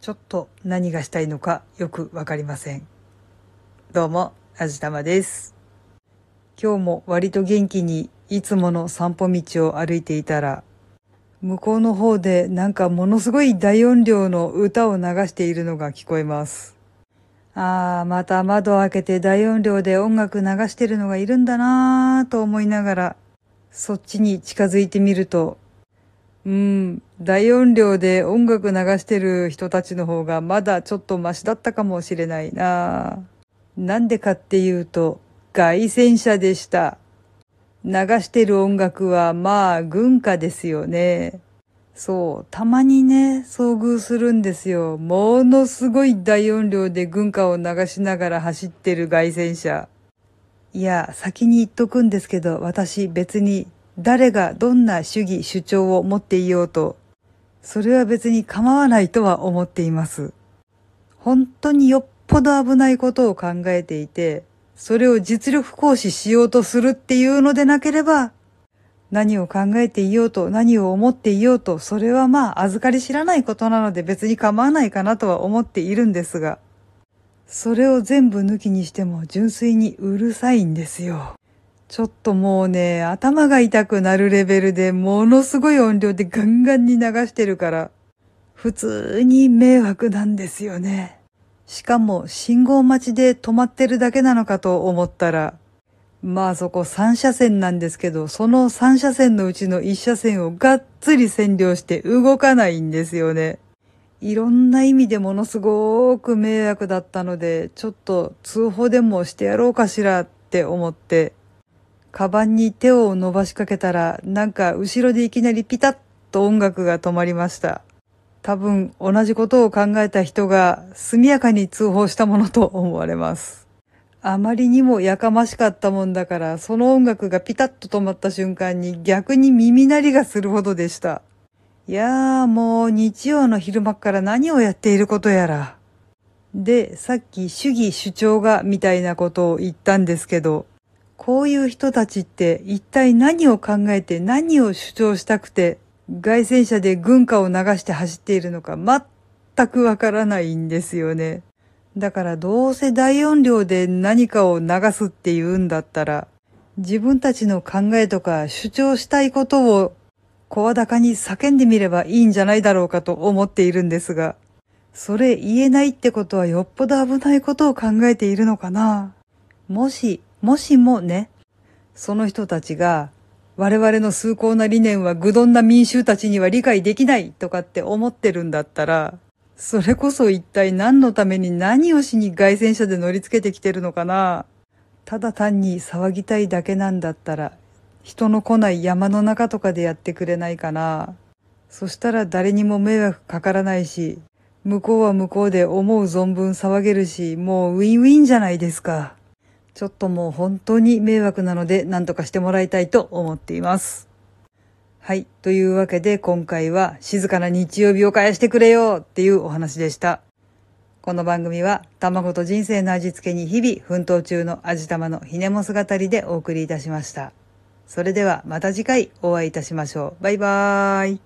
ちょっと何がしたいのかよくわかりません。どうも、あじたまです。今日も割と元気にいつもの散歩道を歩いていたら、向こうの方でなんかものすごい大音量の歌を流しているのが聞こえます。ああ、また窓を開けて大音量で音楽流してるのがいるんだなぁと思いながら、そっちに近づいてみると、うん、大音量で音楽流してる人たちの方がまだちょっとマシだったかもしれないな。なんでかっていうと、外戦車でした。流してる音楽はまあ軍歌ですよね。そう、たまにね、遭遇するんですよ。ものすごい大音量で軍歌を流しながら走ってる外戦車。いや、先に言っとくんですけど、私別に誰がどんな主義主張を持っていようと、それは別に構わないとは思っています。本当によっぽど危ないことを考えていて、それを実力行使しようとするっていうのでなければ、何を考えていようと、何を思っていようと、それはまあ預かり知らないことなので別に構わないかなとは思っているんですが、それを全部抜きにしても純粋にうるさいんですよ。ちょっともうね、頭が痛くなるレベルでものすごい音量でガンガンに流してるから、普通に迷惑なんですよね。しかも信号待ちで止まってるだけなのかと思ったら、まあそこ3車線なんですけど、その3車線のうちの1車線をがっつり占領して動かないんですよね。いろんな意味でものすごく迷惑だったので、ちょっと通報でもしてやろうかしらって思って、カバンに手を伸ばしかけたら、なんか後ろでいきなりピタッと音楽が止まりました。多分同じことを考えた人が速やかに通報したものと思われます。あまりにもやかましかったもんだから、その音楽がピタッと止まった瞬間に逆に耳鳴りがするほどでした。いやーもう日曜の昼間から何をやっていることやら。で、さっき主義主張がみたいなことを言ったんですけど、こういう人たちって一体何を考えて何を主張したくて、外戦車で軍歌を流して走っているのか全くわからないんですよね。だからどうせ大音量で何かを流すっていうんだったら、自分たちの考えとか主張したいことを声高に叫んでみればいいんじゃないだろうかと思っているんですが、それ言えないってことはよっぽど危ないことを考えているのかな。もし、もしもね、その人たちが我々の崇高な理念は愚鈍な民衆たちには理解できないとかって思ってるんだったら、それこそ一体何のために何をしに外戦車で乗り付けてきてるのかなただ単に騒ぎたいだけなんだったら、人の来ない山の中とかでやってくれないかなそしたら誰にも迷惑かからないし、向こうは向こうで思う存分騒げるし、もうウィンウィンじゃないですか。ちょっともう本当に迷惑なので何とかしてもらいたいと思っています。はい。というわけで今回は静かな日曜日を返してくれよっていうお話でした。この番組は卵と人生の味付けに日々奮闘中の味玉のひねも姿りでお送りいたしました。それではまた次回お会いいたしましょう。バイバーイ。